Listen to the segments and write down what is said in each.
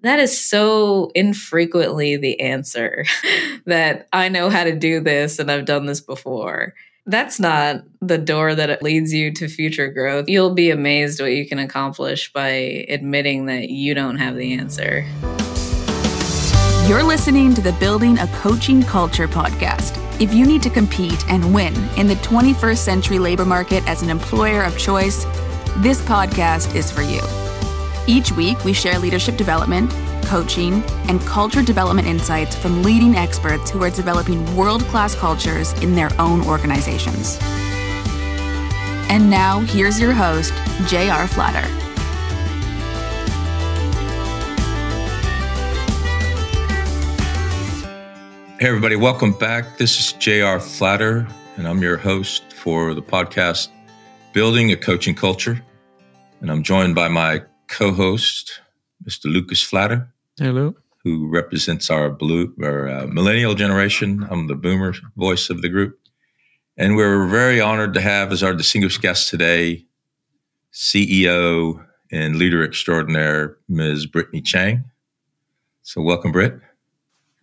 that is so infrequently the answer that I know how to do this and I've done this before. That's not the door that leads you to future growth. You'll be amazed what you can accomplish by admitting that you don't have the answer. You're listening to the Building a Coaching Culture podcast. If you need to compete and win in the 21st century labor market as an employer of choice, this podcast is for you. Each week, we share leadership development, coaching, and culture development insights from leading experts who are developing world class cultures in their own organizations. And now, here's your host, J.R. Flatter. Hey, everybody, welcome back. This is J.R. Flatter, and I'm your host for the podcast Building a Coaching Culture. And I'm joined by my co host, Mr. Lucas Flatter. Hello. Who represents our blue or uh, millennial generation. I'm the boomer voice of the group. And we're very honored to have as our distinguished guest today, CEO and leader extraordinaire, Ms. Brittany Chiang. So, welcome, Britt.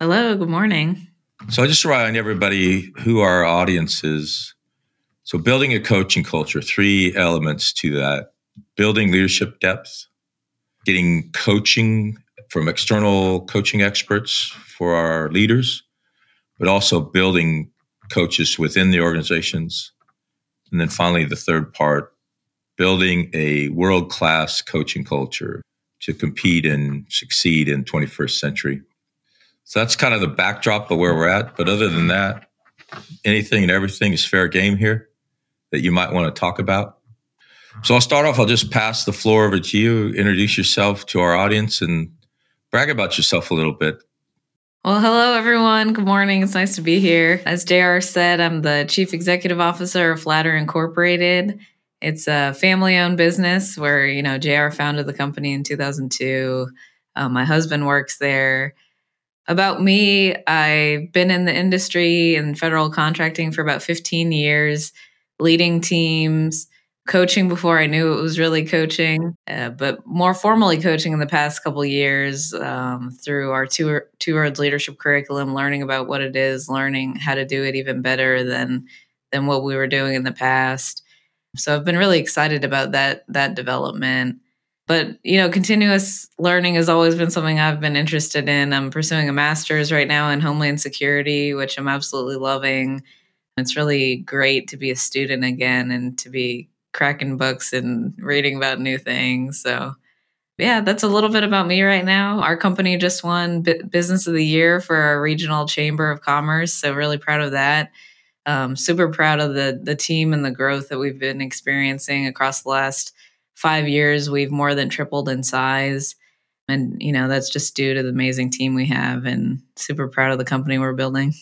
Hello, good morning. So, I just remind everybody who our audience is. So, building a coaching culture, three elements to that building leadership depth, getting coaching from external coaching experts for our leaders, but also building coaches within the organizations. And then finally, the third part, building a world class coaching culture to compete and succeed in 21st century. So that's kind of the backdrop of where we're at. But other than that, anything and everything is fair game here that you might want to talk about. So I'll start off. I'll just pass the floor over to you. Introduce yourself to our audience and brag about yourself a little bit. Well, hello, everyone. Good morning. It's nice to be here. As JR said, I'm the Chief Executive Officer of Flatter Incorporated. It's a family owned business where, you know, JR founded the company in 2002. Um, my husband works there. About me, I've been in the industry and federal contracting for about 15 years, leading teams coaching before I knew it was really coaching, uh, but more formally coaching in the past couple years um, through our two Two Roads leadership curriculum, learning about what it is, learning how to do it even better than than what we were doing in the past. So I've been really excited about that that development. But you know, continuous learning has always been something I've been interested in. I'm pursuing a master's right now in Homeland Security, which I'm absolutely loving. It's really great to be a student again and to be cracking books and reading about new things. So, yeah, that's a little bit about me right now. Our company just won B- Business of the Year for our regional chamber of commerce, so really proud of that. Um, super proud of the the team and the growth that we've been experiencing across the last five years. We've more than tripled in size, and you know that's just due to the amazing team we have, and super proud of the company we're building.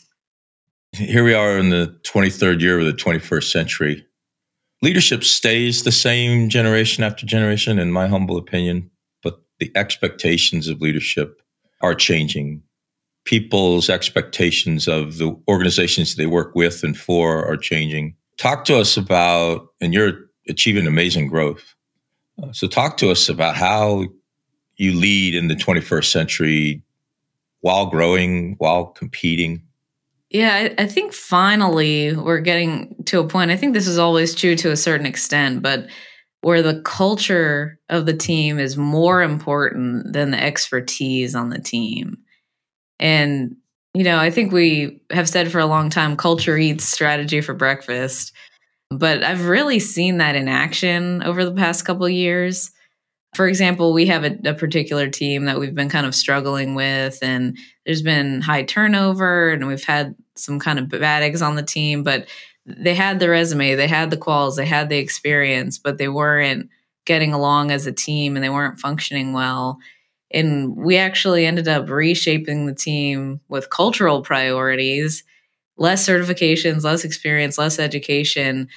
Here we are in the 23rd year of the 21st century leadership stays the same generation after generation, in my humble opinion, but the expectations of leadership are changing. People's expectations of the organizations they work with and for are changing. Talk to us about, and you're achieving amazing growth. Uh, so, talk to us about how you lead in the 21st century while growing, while competing. Yeah, I, I, think finally we're getting to a point. I think this is always true to a certain extent, but where the culture of the team is more important than the expertise on the team. And, you know, I think we have said for a long time culture eats strategy for breakfast. But I've really seen that in action over the past couple years for example, we have a, a, particular team that we've been kind of struggling with, and there's been high turnover, and we've had some kind of bad eggs on the team, but they had the resume, they had the quals, they had the experience, but they weren't getting along as a team and they weren't functioning well. And we actually ended up reshaping the team with cultural priorities, less certifications, less experience, less education,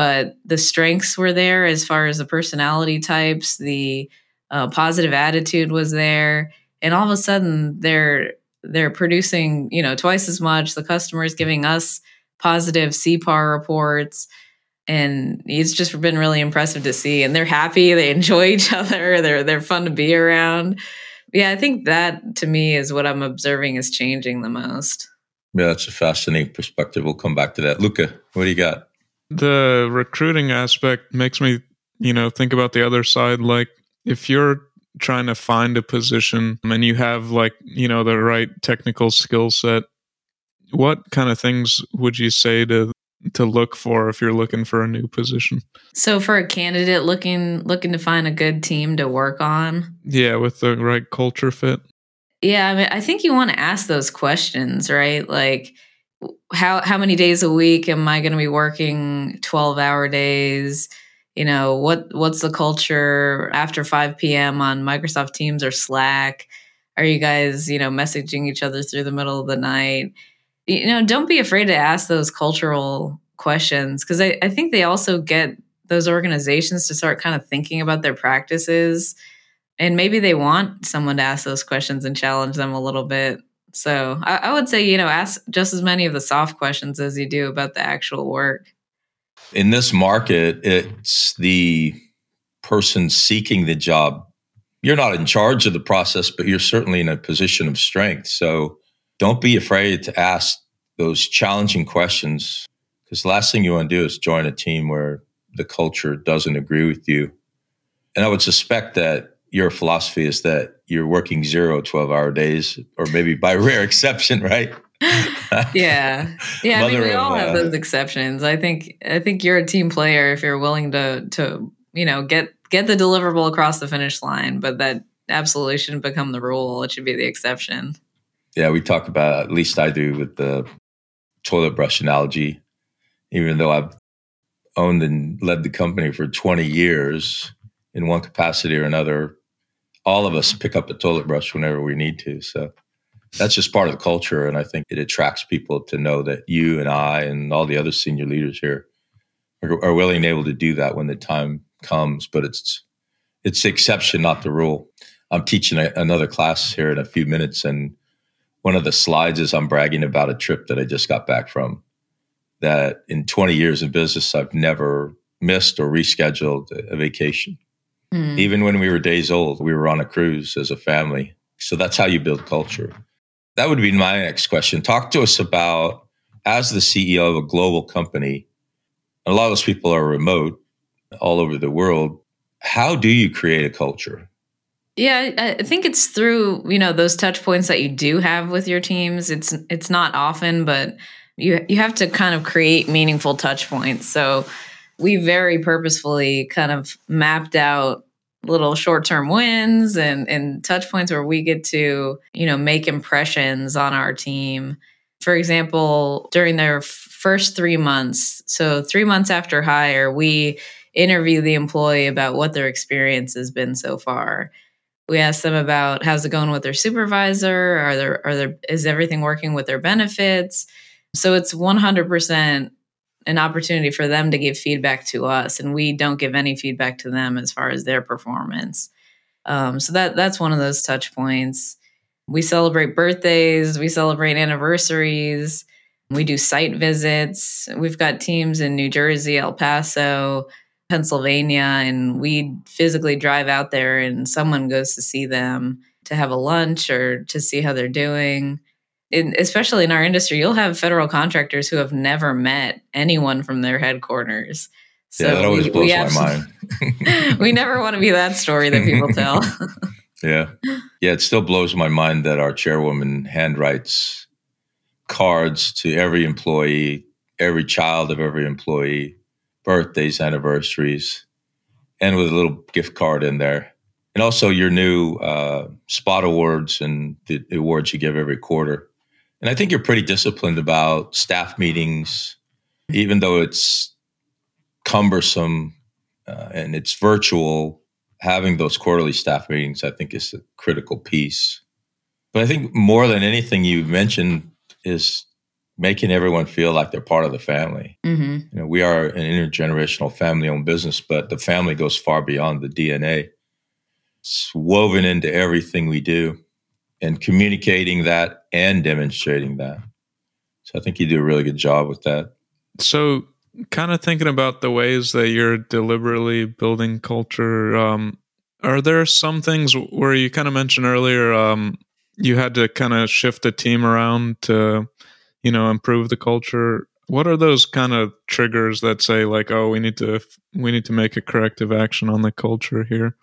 but the strengths were there as far as the personality types, the uh, positive attitude was there, and all of a sudden they're they're producing you know twice as much. The customers giving us positive CPAR reports, and it's just been really impressive to see. And they're happy, they enjoy each other, they're they're fun to be around. Yeah, I think that to me is what I'm observing is changing the most. Yeah, that's a fascinating perspective. We'll come back to that. Luca, what do you got? The recruiting aspect makes me, you know, think about the other side. Like if you're trying to find a position and you have like, you know, the right technical skill set, what kind of things would you say to to look for if you're looking for a new position? So for a candidate looking looking to find a good team to work on? Yeah, with the right culture fit. Yeah, I mean I think you want to ask those questions, right? Like how how many days a week am I going to be working 12-hour days? You know, what what's the culture after 5 p.m. on Microsoft Teams or Slack? Are you guys, you know, messaging each other through the middle of the night? you know, don't be afraid to ask those cultural questions because I, I think they also get those organizations to start kind of thinking about their practices. And maybe they want someone to ask those questions and challenge them a little bit. So I, I would say, you know, ask just as many of the soft questions as you do about the actual work. In this market, it's the person seeking the job. You're not in charge of the process, but you're certainly in a position of strength. So don't be afraid to ask those challenging questions because the last thing you want to do is join a team where the culture doesn't agree with you. And I would suspect that your philosophy is that you're working zero 12 hour days, or maybe by rare exception, right? yeah. Yeah. I mean, we all of, have uh, those exceptions. I think, I think you're a team player if you're willing to, to, you know, get, get the deliverable across the finish line, but that absolutely shouldn't become the rule. It should be the exception. Yeah, we talk about at least I do with the toilet brush analogy. Even though I've owned and led the company for 20 years in one capacity or another, all of us pick up a toilet brush whenever we need to. So that's just part of the culture. And I think it attracts people to know that you and I and all the other senior leaders here are, are willing and able to do that when the time comes. But it's it's the exception, not the rule. I'm teaching a, another class here in a few minutes, and one of the slides is I'm bragging about a trip that I just got back from. That in 20 years of business, I've never missed or rescheduled a vacation. Mm. Even when we were days old, we were on a cruise as a family. So that's how you build culture. That would be my next question. Talk to us about, as the CEO of a global company, a lot of those people are remote all over the world. How do you create a culture? Yeah, I think it's through, you know, those touch points that you do have with your teams. It's it's not often, but you you have to kind of create meaningful touch points. So we very purposefully kind of mapped out little short-term wins and and touch points where we get to, you know, make impressions on our team. For example, during their first 3 months, so 3 months after hire, we interview the employee about what their experience has been so far we ask them about how's it going with their supervisor are there are there is everything working with their benefits so it's 100% an opportunity for them to give feedback to us and we don't give any feedback to them as far as their performance. Um, so that that's one of those touch points. We celebrate birthdays we celebrate anniversaries we do site visits. We've got teams in new jersey el paso Pennsylvania and we physically drive out there and someone goes to see them to have a lunch or to see how they're doing. In, especially in our industry, you'll have federal contractors who have never met anyone from their headquarters. So yeah, that always we, blows we my mind. we never want to be that story that people tell. yeah. Yeah, it still blows my mind that our chairwoman handwrites cards to every employee, every child of every employee birthdays, anniversaries, and with a little gift card in there. And also your new uh, spot awards and the awards you give every quarter. And I think you're pretty disciplined about staff meetings, even though it's cumbersome uh, and it's virtual. Having those quarterly staff meetings, I think, is a critical piece. But I think more than anything you mentioned is making everyone feel like they're part of the family. Mm-hmm. You know, we are an intergenerational family-owned business, but the family goes far beyond the DNA. It's woven into everything we do, and communicating that and demonstrating that. So I think you do a really good job with that. So, kind of thinking about the ways that you're deliberately building culture. Um, Are there some things where you kind of mentioned earlier um, you had to kind of shift the team around to, you know, improve the culture? What are those kind of triggers that say like, oh, we need to we need to make a corrective action on the culture here?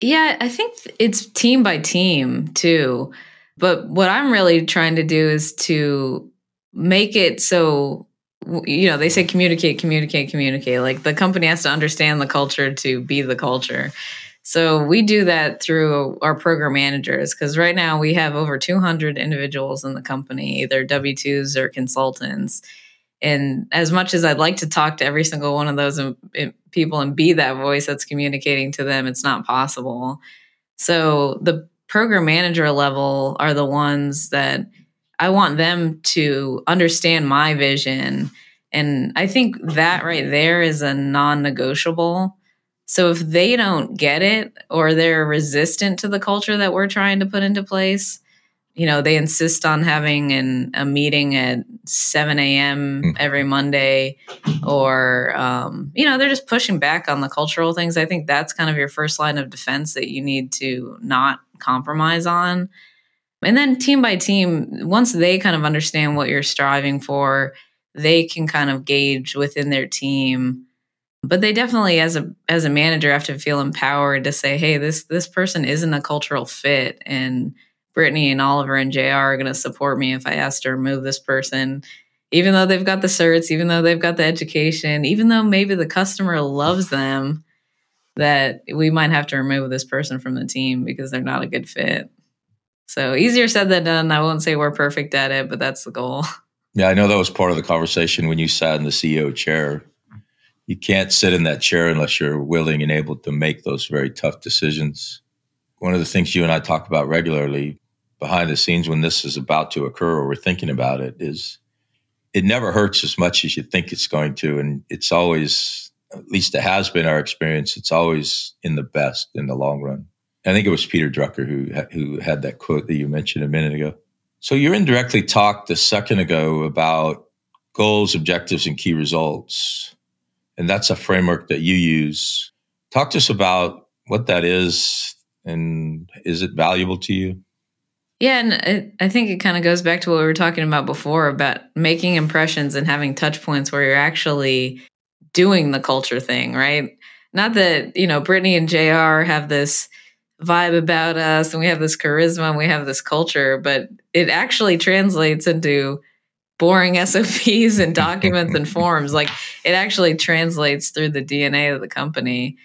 Yeah, I think it's team by team too. But what I'm really trying to do is to make it so you know, they say communicate, communicate, communicate. Like the company has to understand the culture to be the culture. So we do that through our program managers because right now we have over 200 individuals in the company, either W 2s or consultants. And as much as I'd like to talk to every single one of those people and be that voice that's communicating to them, it's not possible. So the program manager level are the ones that I want them to understand my vision. And I think that right there is a non negotiable. So if they don't get it or they're resistant to the culture that we're trying to put into place, you know, they insist on having an, a meeting at 7 a.m. Hmm. every Monday, or, um, you know, they're just pushing back on the cultural things. I think that's kind of your first line of defense that you need to not compromise on. And then team by team, once they kind of understand what you're striving for, they can kind of gauge within their team. But they definitely as a as a manager have to feel empowered to say, hey, this this person isn't a cultural fit and Brittany and Oliver and JR are gonna support me if I ask to remove this person. Even though they've got the certs, even though they've got the education, even though maybe the customer loves them, that we might have to remove this person from the team because they're not a good fit. So easier said than done. I won't say we're perfect at it, but that's the goal. Yeah, I know that was part of the conversation when you sat in the CEO chair. You can't sit in that chair unless you're willing and able to make those very tough decisions. One of the things you and I talk about regularly behind the scenes when this is about to occur or we're thinking about it is it never hurts as much as you think it's going to. And it's always, at least it has been our experience, it's always in the best in the long run. I think it was Peter Drucker who who had that quote that you mentioned a minute ago. So you indirectly talked a second ago about goals, objectives, and key results, and that's a framework that you use. Talk to us about what that is, and is it valuable to you? Yeah, and it, I think it kind of goes back to what we were talking about before about making impressions and having touch points where you're actually doing the culture thing, right? Not that, you know, Brittany and JR have this vibe about us and we have this charisma and we have this culture, but it actually translates into boring SOPs and documents and forms. Like it actually translates through the DNA of the company.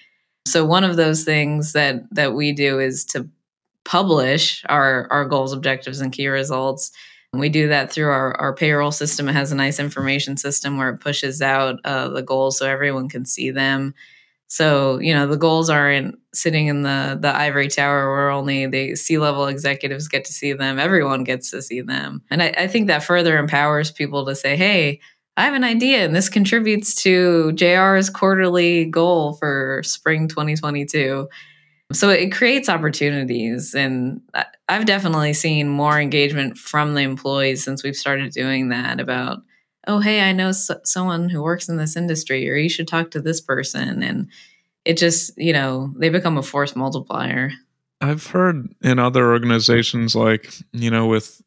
So one of those things that that we do is to publish our our goals, objectives, and key results. And we do that through our, our payroll system. It has a nice information system where it pushes out uh, the goals so everyone can see them. So, you know, the goals aren't sitting in the the ivory tower where only the C level executives get to see them. Everyone gets to see them. And I, I, think that further empowers people to say, hey, I have an idea and this contributes to JR's quarterly goal for spring 2022. So it creates opportunities. And I've definitely seen more engagement from the employees since we've started doing that about oh hey i know so- someone who works in this industry or you should talk to this person and it just you know they become a force multiplier i've heard in other organizations like you know with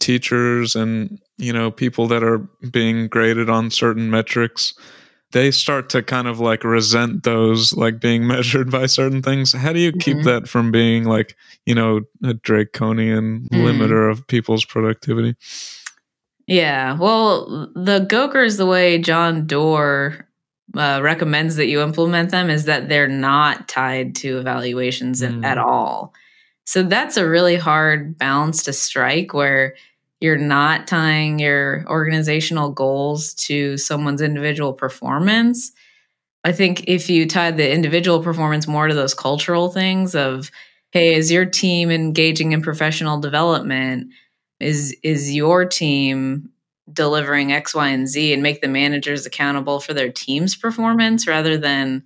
teachers and you know people that are being graded on certain metrics they start to kind of like resent those like being measured by certain things how do you keep mm-hmm. that from being like you know a draconian mm. limiter of people's productivity yeah. Well, the Gokers, the way John Doerr uh, recommends that you implement them is that they're not tied to evaluations mm. at all. So that's a really hard balance to strike where you're not tying your organizational goals to someone's individual performance. I think if you tie the individual performance more to those cultural things of, hey, is your team engaging in professional development? is is your team delivering X, Y, and Z and make the managers accountable for their team's performance rather than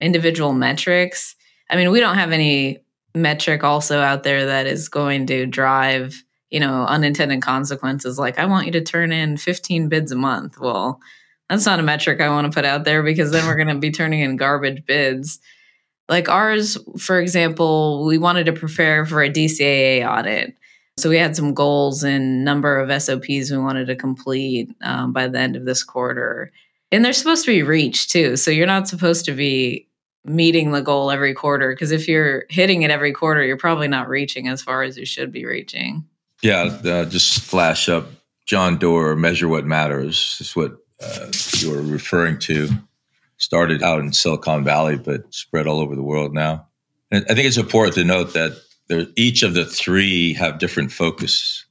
individual metrics. I mean, we don't have any metric also out there that is going to drive, you know, unintended consequences like I want you to turn in 15 bids a month. Well, that's not a metric I want to put out there because then we're going to be turning in garbage bids Like ours, for example, we wanted to prepare for a DCAA audit. So we had some goals and number of SOPs we wanted to complete um, by the end of this quarter. And they're supposed to be reached too. So you're not supposed to be meeting the goal every quarter because if you're hitting it every quarter, you're probably not reaching as far as you should be reaching. Yeah, uh, just flash up John Doerr, Measure What Matters is what uh, you were referring to. Started out in Silicon Valley, but spread all over the world now. And I think it's important to note that there, each of the three have different focus.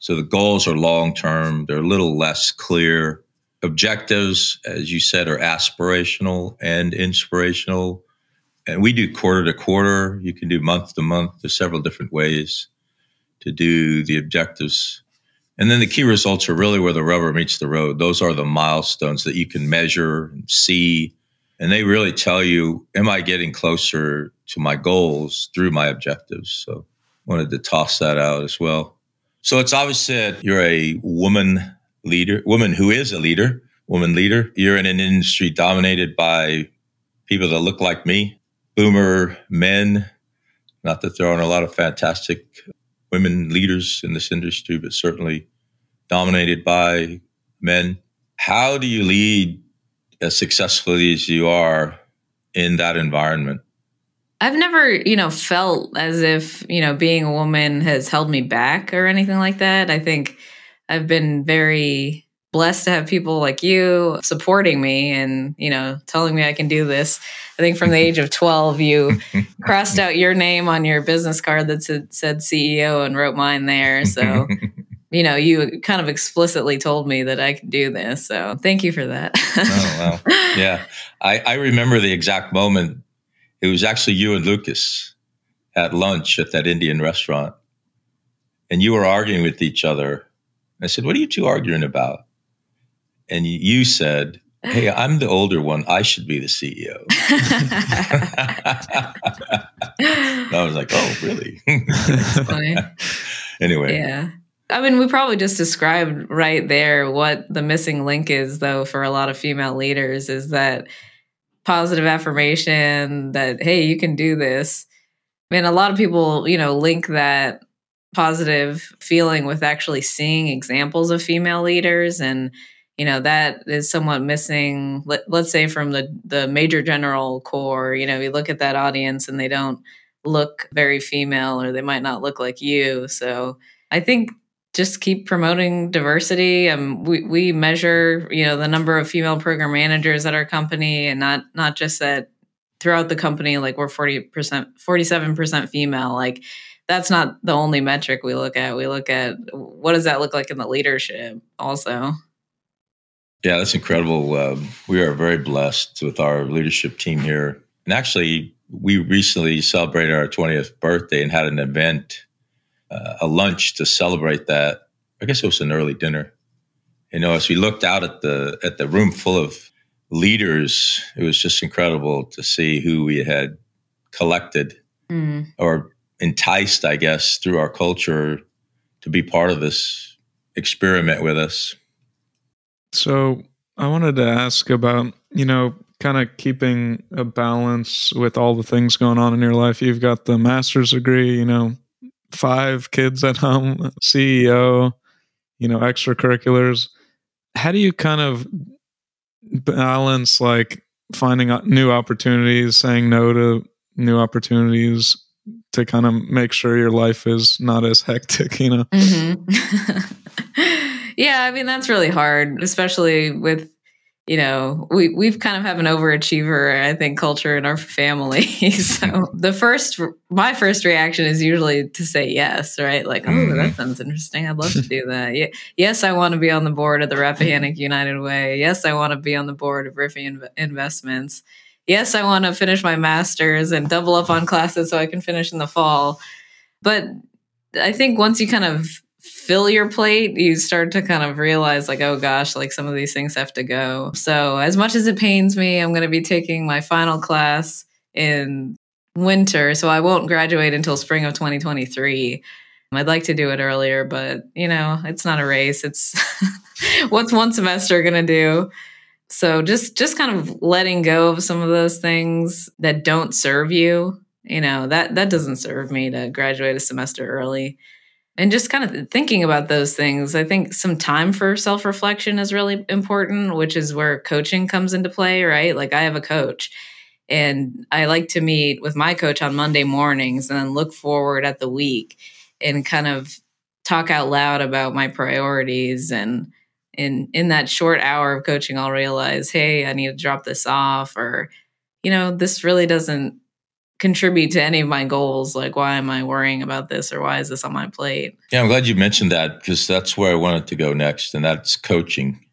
So the goals are long term, they're a little less clear. Objectives, as you said, are aspirational and inspirational. And we do quarter to quarter. You can do month to month. There's several different ways to do the objectives. And then the key results are really where the rubber meets the road. Those are the milestones that you can measure and see. And they really tell you, am I getting closer to my goals through my objectives? So wanted to toss that out as well. So it's obvious that you're a woman leader, woman who is a leader, woman leader. You're in an industry dominated by people that look like me, boomer men. Not that there aren't a lot of fantastic women leaders in this industry, but certainly dominated by men. How do you lead as successfully as you are in that environment? I've never, you know, felt as if, you know, being a woman has held me back or anything like that. I think I've been very blessed to have people like you supporting me and, you know, telling me I can do this. I think from the age of 12, you crossed out your name on your business card that said, said CEO and wrote mine there. So, you know, you kind of explicitly told me that I could do this. So thank you for that. oh, wow. Yeah. I, I remember the exact moment it was actually you and Lucas at lunch at that Indian restaurant. And you were arguing with each other. I said, What are you two arguing about? And you said, Hey, I'm the older one. I should be the CEO. I was like, Oh, really? anyway. Yeah. I mean, we probably just described right there what the missing link is, though, for a lot of female leaders is that positive affirmation that hey you can do this I mean, a lot of people you know link that positive feeling with actually seeing examples of female leaders and you know that is somewhat missing let, let's say from the the major general corps you know you look at that audience and they don't look very female or they might not look like you so i think just keep promoting diversity. Um, we we measure, you know, the number of female program managers at our company, and not not just that throughout the company. Like we're forty percent, forty seven percent female. Like that's not the only metric we look at. We look at what does that look like in the leadership, also. Yeah, that's incredible. Um, we are very blessed with our leadership team here, and actually, we recently celebrated our twentieth birthday and had an event uh, a lunch to celebrate that. I guess it was an early dinner. You know, as we looked out at the at the room full of leaders, it was just incredible to see who we had collected mm. or enticed, I guess, through our culture to be part of this experiment with us. So I wanted to ask about, you know, kind of keeping a balance with all the things going on in your life. You've got the master's degree, you know, five kids at home, CEO, you know, extracurriculars. How do you kind of balance like finding new opportunities, saying no to new opportunities to kind of make sure your life is not as hectic, you know? Mm-hmm. yeah, I mean, that's really hard, especially with you know, we we've kind of have an overachiever, I think, culture in our family. so the first, my first reaction is usually to say yes, right? Like, oh, mm-hmm. that sounds interesting. I'd love to do that. Yeah, yes, I want to be on the board of the Rappahannock United Way. Yes, I want to be on the board of Riffy Inv- Investments. Yes, I want to finish my master's and double up on classes so I can finish in the fall. But I think once you kind of fill your plate, you start to kind of realize, like, oh gosh, like some of these things have to go. So, as much as it pains me, I'm going to be taking my final class in winter. So, I won't graduate until spring of 2023. I'd like to do it earlier, but you know, it's not a race. It's what's one semester going to do? so just just kind of letting go of some of those things that don't serve you you know that that doesn't serve me to graduate a semester early and just kind of thinking about those things i think some time for self-reflection is really important which is where coaching comes into play right? Like i have a coach and i like to meet with my coach on monday mornings and then look forward at the week and kind of talk out loud about my priorities. And in in that short hour of coaching i'll realize hey i need to drop this off or you know this really doesn't contribute to any of my goals like why am i worrying about this or why is this on my plate? Yeah i'm glad you mentioned that because that's where i wanted to go next and that's coaching.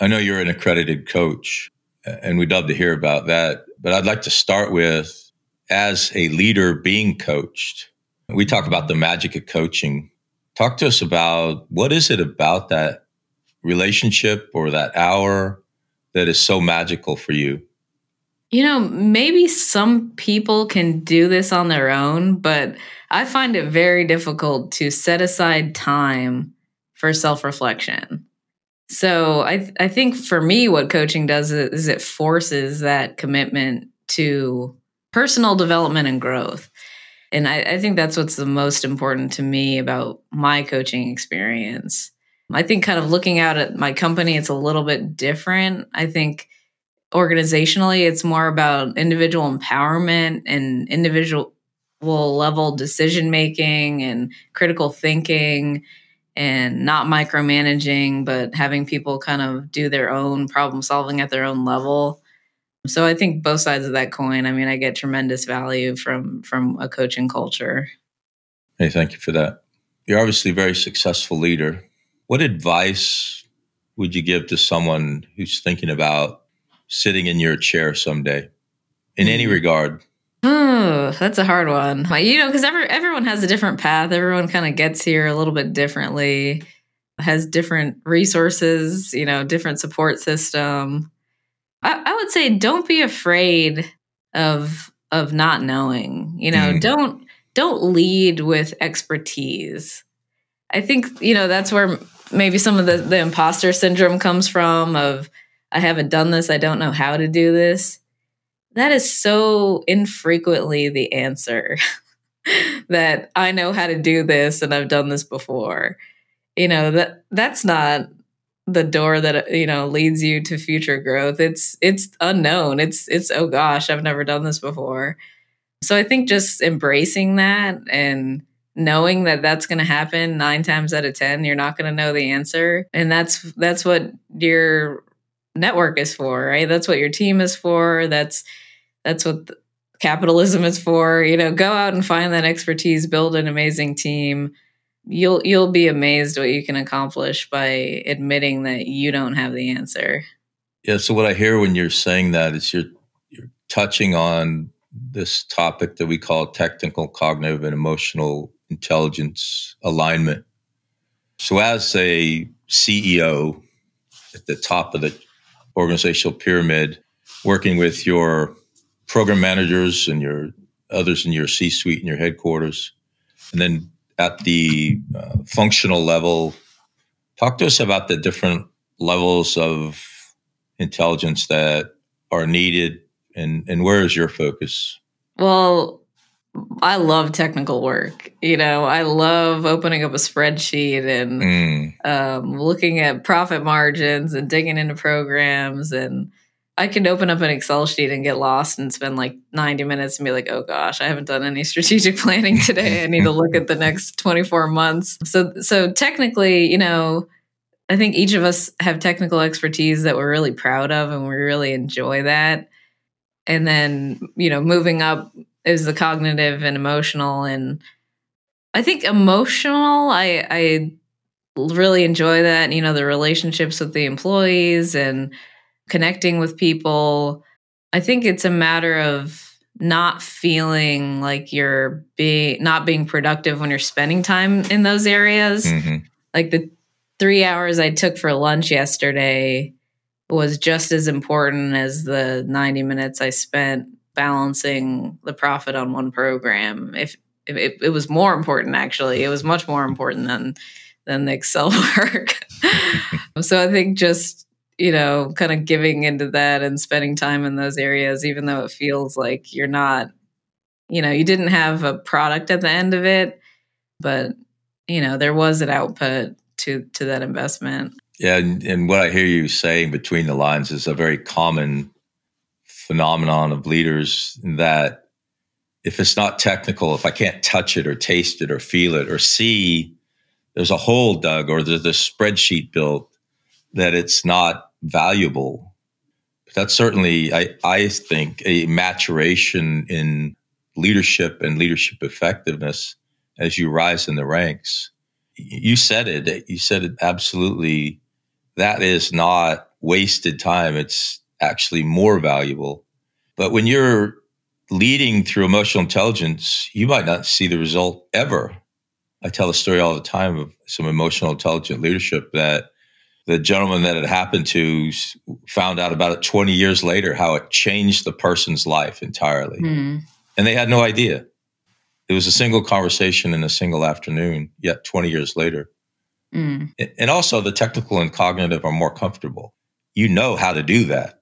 I know you're an accredited coach and we'd love to hear about that but i'd like to start with as a leader being coached we talk about the magic of coaching. Talk to us about what is it about that relationship or that hour that is so magical for you? You know, maybe some people can do this on their own, but I find it very difficult to set aside time for self reflection. So I, I think for me, what coaching does is it forces that commitment to personal development and growth. And I, I think that's what's the most important to me about my coaching experience I think kind of looking out at my company, it's a little bit different. I think organizationally, it's more about individual empowerment and individual level decision making and critical thinking and not micromanaging, but having people kind of do their own problem solving at their own level. So I think both sides of that coin. I mean, I get tremendous value from from a coaching culture. Hey, thank you for that. You're obviously a very successful leader. What advice would you give to someone who's thinking about sitting in your chair someday in any hmm. regard? Oh, that's a hard one. You know, because every, everyone has a different path. Everyone kind of gets here a little bit differently, has different resources, you know, different support system. I, I would say don't be afraid of of not knowing. You know, mm. don't don't lead with expertise. I think you know that's where maybe some of the, the imposter syndrome comes from of I haven't done this, I don't know how to do this. That is so infrequently the answer that I know how to do this and I've done this before. You know, that that's not the door that you know leads you to future growth. It's it's unknown. It's it's oh gosh, I've never done this before. So I think just embracing that and knowing that that's going to happen 9 times out of 10 you're not going to know the answer and that's that's what your network is for right? That's what your team is for. That's that's what capitalism is for. You know go out and find that expertise build an amazing team. You'll you'll be amazed what you can accomplish by admitting that you don't have the answer. Yeah so what i hear when you're saying that is you're you're touching on this topic that we call technical cognitive and emotional intelligence alignment. So, as a CEO at the top of the organizational pyramid, working with your program managers and your others in your C suite and your headquarters, and then at the uh, functional level, talk to us about the different levels of intelligence that are needed and, and where is your focus? Well, I love technical work. You know, I love opening up a spreadsheet and mm. um, looking at profit margins and digging into programs. And I can open up an Excel sheet and get lost and spend like 90 minutes and be like, oh gosh, I haven't done any strategic planning today. I need to look at the next 24 months. So, so technically, you know, I think each of us have technical expertise that we're really proud of and we really enjoy that. And then, you know, moving up is the cognitive and emotional and i think emotional i i really enjoy that you know the relationships with the employees and connecting with people i think it's a matter of not feeling like you're being not being productive when you're spending time in those areas mm-hmm. like the three hours i took for lunch yesterday was just as important as the 90 minutes i spent balancing the profit on one program. If, it, it, was more important, actually, it was much more important than than the Excel work. so I think just you know, kind of giving into that and spending time in those areas, even though it feels like you're not, you know, you didn't have a product at the end of it, but you know, there was an output to to that investment. Yeah, and, and what I hear you saying between the lines is a very common phenomenon of leaders that if it's not technical, if I can't touch it or taste it or feel it or see there's a hole dug or there's a spreadsheet built, that it's not valuable. But that's certainly, I, I think, a maturation in leadership and leadership effectiveness as you rise in the ranks. You said it. You said it absolutely. That is not wasted time. It's actually more valuable. But when you're leading through emotional intelligence, you might not see the result ever. I tell a story all the time of some emotional intelligent leadership that the gentleman that it happened to found out about it 20 years later how it changed the person's life entirely. Mm. And they had no idea. It was a single conversation in a single afternoon, yet 20 years later. Mm. And also, the technical and cognitive are more comfortable. You know how to do that.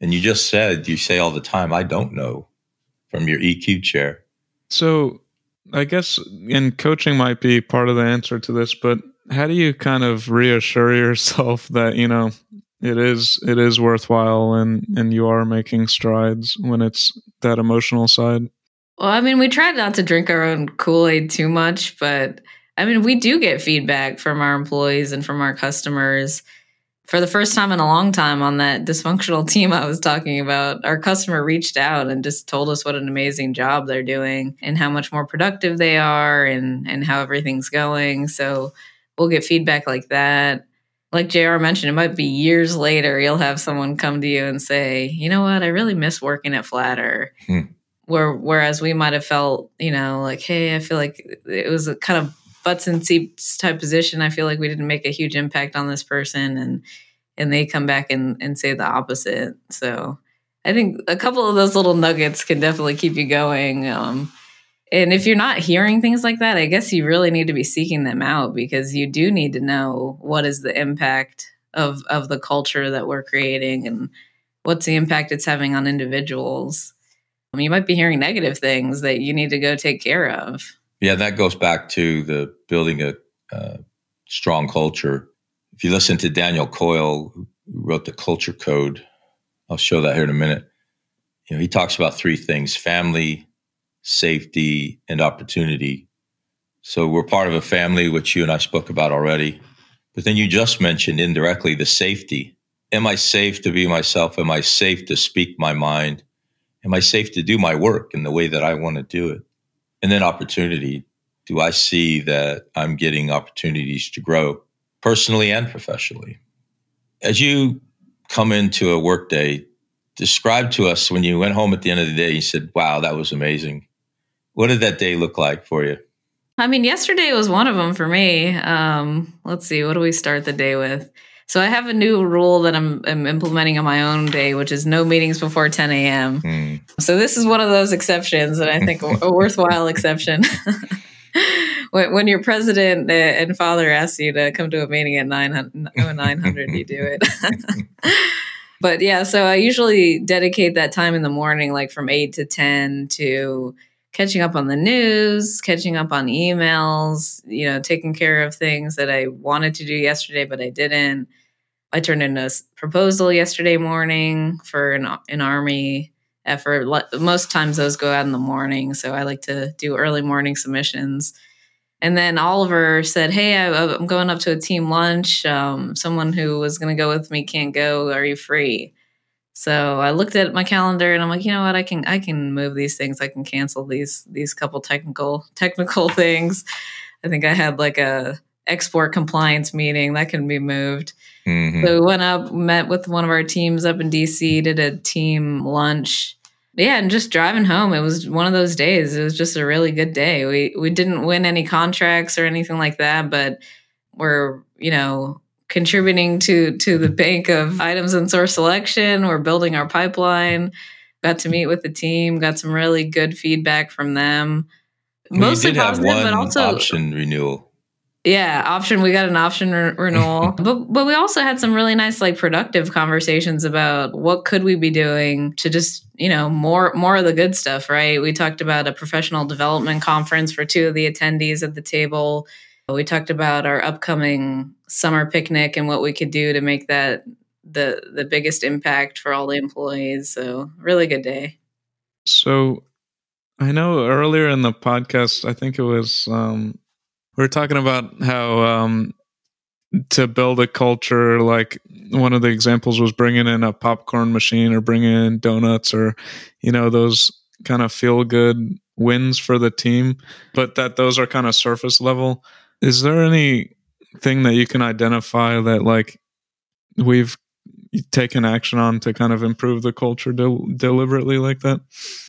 And you just said, you say all the time, I don't know from your EQ chair. So, I guess in coaching might be part of the answer to this, but how do you kind of reassure yourself that, you know, it is it is worthwhile and and you are making strides when it's that emotional side? Well, I mean, we try not to drink our own Kool-Aid too much, but I mean, we do get feedback from our employees and from our customers for the first time in a long time on that dysfunctional team I was talking about, our customer reached out and just told us what an amazing job they're doing and how much more productive they are and and how everything's going. So we'll get feedback like that. Like JR mentioned, it might be years later you'll have someone come to you and say, "You know what? I really miss working at Flatter." Hmm. Where whereas we might have felt, you know, like, "Hey, I feel like it was a kind of butts and seats type position, I feel like we didn't make a huge impact on this person, and and they come back and and say the opposite. So I think a couple of those little nuggets can definitely keep you going. Um, and if you're not hearing things like that, I guess you really need to be seeking them out because you do need to know what is the impact of of the culture that we're creating and what's the impact it's having on individuals. I mean, you might be hearing negative things that you need to go take care of. Yeah, that goes back to the building a strong culture. If you listen to Daniel Coyle, who wrote the Culture Code, I'll show that here in a minute. You know, he talks about three things: family, safety, and opportunity. So we're part of a family, which you and I spoke about already. But then you just mentioned indirectly the safety. Am I safe to be myself? Am I safe to speak my mind? Am I safe to do my work in the way that I want to do it? And then opportunity. Do I see that I'm getting opportunities to grow personally and professionally? As you come into a workday, describe to us when you went home at the end of the day, you said, wow, that was amazing. What did that day look like for you? I mean, yesterday was one of them for me. Um, let's see, what do we start the day with? So I have a new rule that I'm, I'm, implementing on my own day, which is no meetings before 10 a.m. Mm. So this is one of those exceptions, and I think a worthwhile exception. when, when, your president and father asks you to come to a meeting at 900, 900 you do it. but yeah, so I usually dedicate that time in the morning, like from 8 to 10, to catching up on the news, catching up on emails, you know, taking care of things that I wanted to do yesterday, but I didn't. I turned in a proposal yesterday morning for an, an army effort. Most times those go out in the morning. So I like to do early morning submissions. And then Oliver said, Hey, I, am going up to a team lunch. Um, someone who was going to go with me can't go. Are you free? So I looked at my calendar and I'm like, you know what, I can I can move these things. I can cancel these these couple technical technical things. I think I had like a export compliance meeting that can be moved. Mm-hmm. So we went up, met with one of our teams up in DC, did a team lunch. Yeah, and just driving home, it was one of those days. It was just a really good day. We we didn't win any contracts or anything like that, but we're, you know, contributing to to the bank of items and source selection. We're building our pipeline. Got to meet with the team. Got some really good feedback from them. Mostly positive, but also option renewal. Yeah, option. We got an option re- renewal, but but we also had some really nice, like, productive conversations about what could we be doing to just you know more more of the good stuff. Right? We talked about a professional development conference for two of the attendees at the table. We talked about our upcoming summer picnic and what we could do to make that the the biggest impact for all the employees. So really good day. So I know earlier in the podcast, I think it was um, we were talking about how um, to build a culture, like one of the examples was bringing in a popcorn machine or bringing in donuts or you know those kind of feel good wins for the team, but that those are kind of surface level. Is there anything that you can identify that like we've taken action on to kind of improve the culture de- deliberately like that?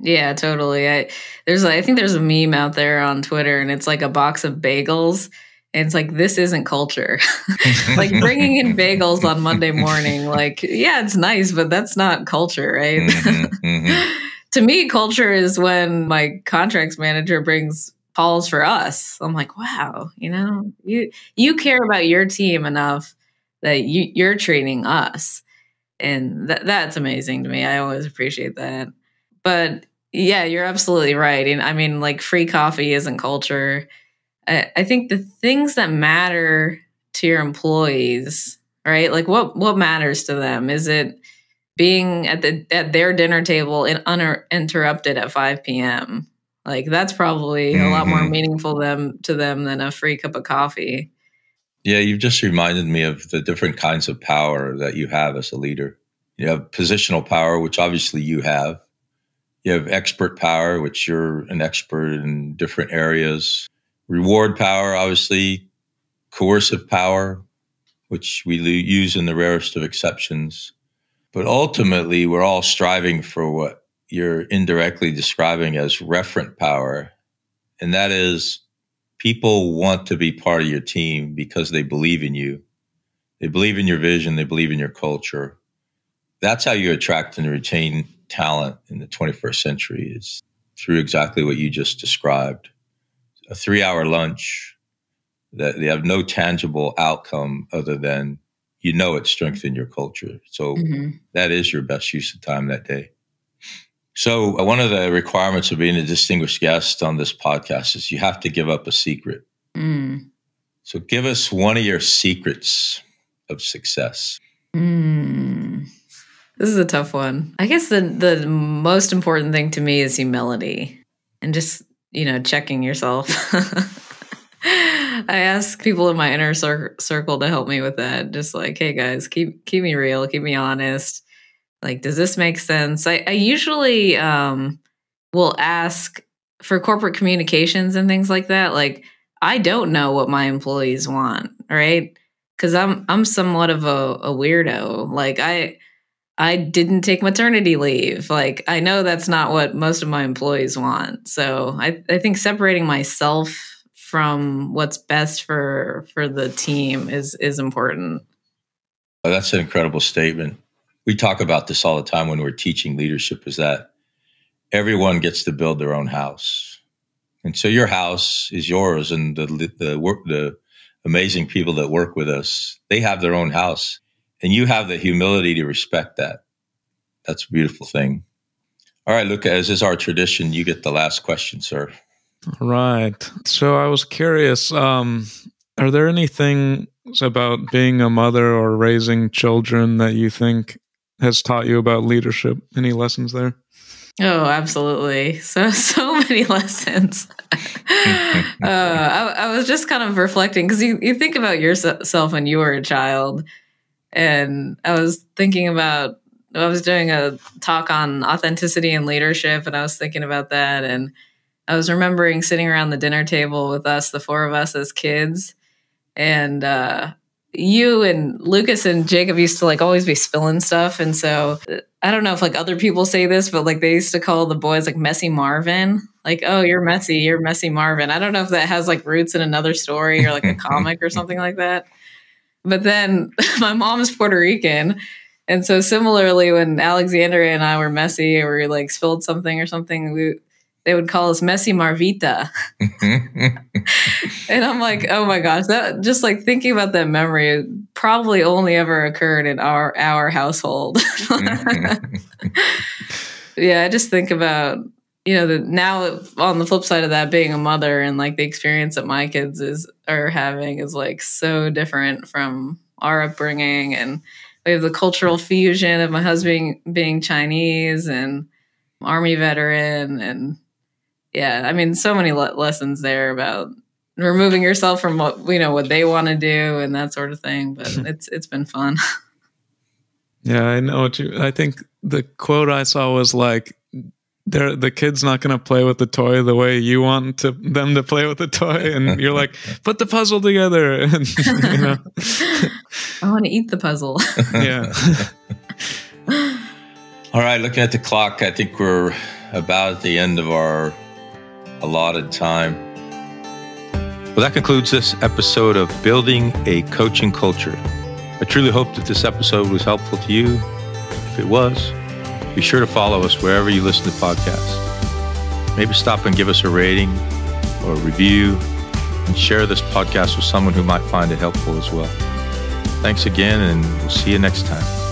Yeah, totally. I there's I think there's a meme out there on Twitter and it's like a box of bagels and it's like this isn't culture. like bringing in bagels on Monday morning like yeah, it's nice, but that's not culture, right? Mm-hmm, mm-hmm. to me culture is when my contracts manager brings calls for us. I'm like, "Wow, you know, you you care about your team enough that you, you're treating us and that that's amazing to me. I always appreciate that. But yeah, you're absolutely right. And I mean, like free coffee isn't culture. I, I think the things that matter to your employees, right? Like what what matters to them? Is it being at the at their dinner table and uninterrupted at 5 p.m. Like that's probably mm-hmm. a lot more mm-hmm. meaningful them to them than a free cup of coffee. Yeah, you've just reminded me of the different kinds of power that you have as a leader. You have positional power, which obviously you have. You have expert power, which you're an expert in different areas. Reward power, obviously. Coercive power, which we use in the rarest of exceptions. But ultimately, we're all striving for what you're indirectly describing as referent power. And that is people want to be part of your team because they believe in you. They believe in your vision, they believe in your culture. That's how you attract and retain talent in the 21st century is through exactly what you just described. A 3-hour lunch that they have no tangible outcome other than you know it strengthened your culture. So mm-hmm. that is your best use of time that day. So, uh, one of the requirements of being a distinguished guest on this podcast is you have to give up a secret. Mm. So, give us one of your secrets of success. Mm. This is a tough one. I guess the the most important thing to me is humility and just, you know, checking yourself. I ask people in my inner cir- circle to help me with that. Just like, hey guys, keep keep me real, keep me honest like does this make sense? I, I usually um, will ask for corporate communications and things like that like i don't know what my employees want right? Because i'm i'm somewhat of a, a weirdo. Like i i didn't take maternity leave. Like i know that's not what most of my employees want. So i, I think separating myself from what's best for for the team is is important. Oh, that's an incredible statement we talk about this all the time when we're teaching leadership is that everyone gets to build their own house. And so your house is yours and the the work the amazing people that work with us, they have their own house and you have the humility to respect that. That's a beautiful thing. All right, Luca, as is our tradition, you get the last question, sir. Right. So I was curious, um, are there anything about being a mother or raising children that you think has taught you about leadership? Any lessons there? Oh, absolutely. So, so many lessons. uh, I, I, was just kind of reflecting because you, you think about yourself when you were a child. And I was thinking about, I was doing a talk on authenticity and leadership, and I was thinking about that. And I was remembering sitting around the dinner table with us, the four of us as kids. And uh, you and Lucas and Jacob used to like always be spilling stuff. And so I don't know if like other people say this, but like they used to call the boys like messy Marvin. Like, oh, you're messy, you're messy Marvin. I don't know if that has like roots in another story or like a comic or something like that. But then my mom's Puerto Rican. And so similarly, when Alexandria and I were messy or we like spilled something or something, we they would call us Messy Marvita. Mm-hmm. and I'm like, oh my gosh, that just like thinking about that memory probably only ever occurred in our our household. Mm-hmm. yeah, I just think about you know the now on the flip side of that being a mother and like the experience that my kids is are having is like so different from our upbringing and we have the cultural fusion of my husband being Chinese and army veteran and yeah i mean so many le- lessons there about removing yourself from what you know what they want to do and that sort of thing but it's it's been fun. Yeah i know what you i think the quote i saw was like they're, the kid's not going to play with the toy the way you want to, them to play with the toy. And you're like put the puzzle together. And you know. I want to eat the puzzle. Yeah. All right looking at the clock i think we're about at the end of our allotted time. Well, that concludes this episode of Building a Coaching Culture. I truly hope that this episode was helpful to you. If it was, be sure to follow us wherever you listen to podcasts. Maybe stop and give us a rating or a review and share this podcast with someone who might find it helpful as well. Thanks again, and we'll see you next time.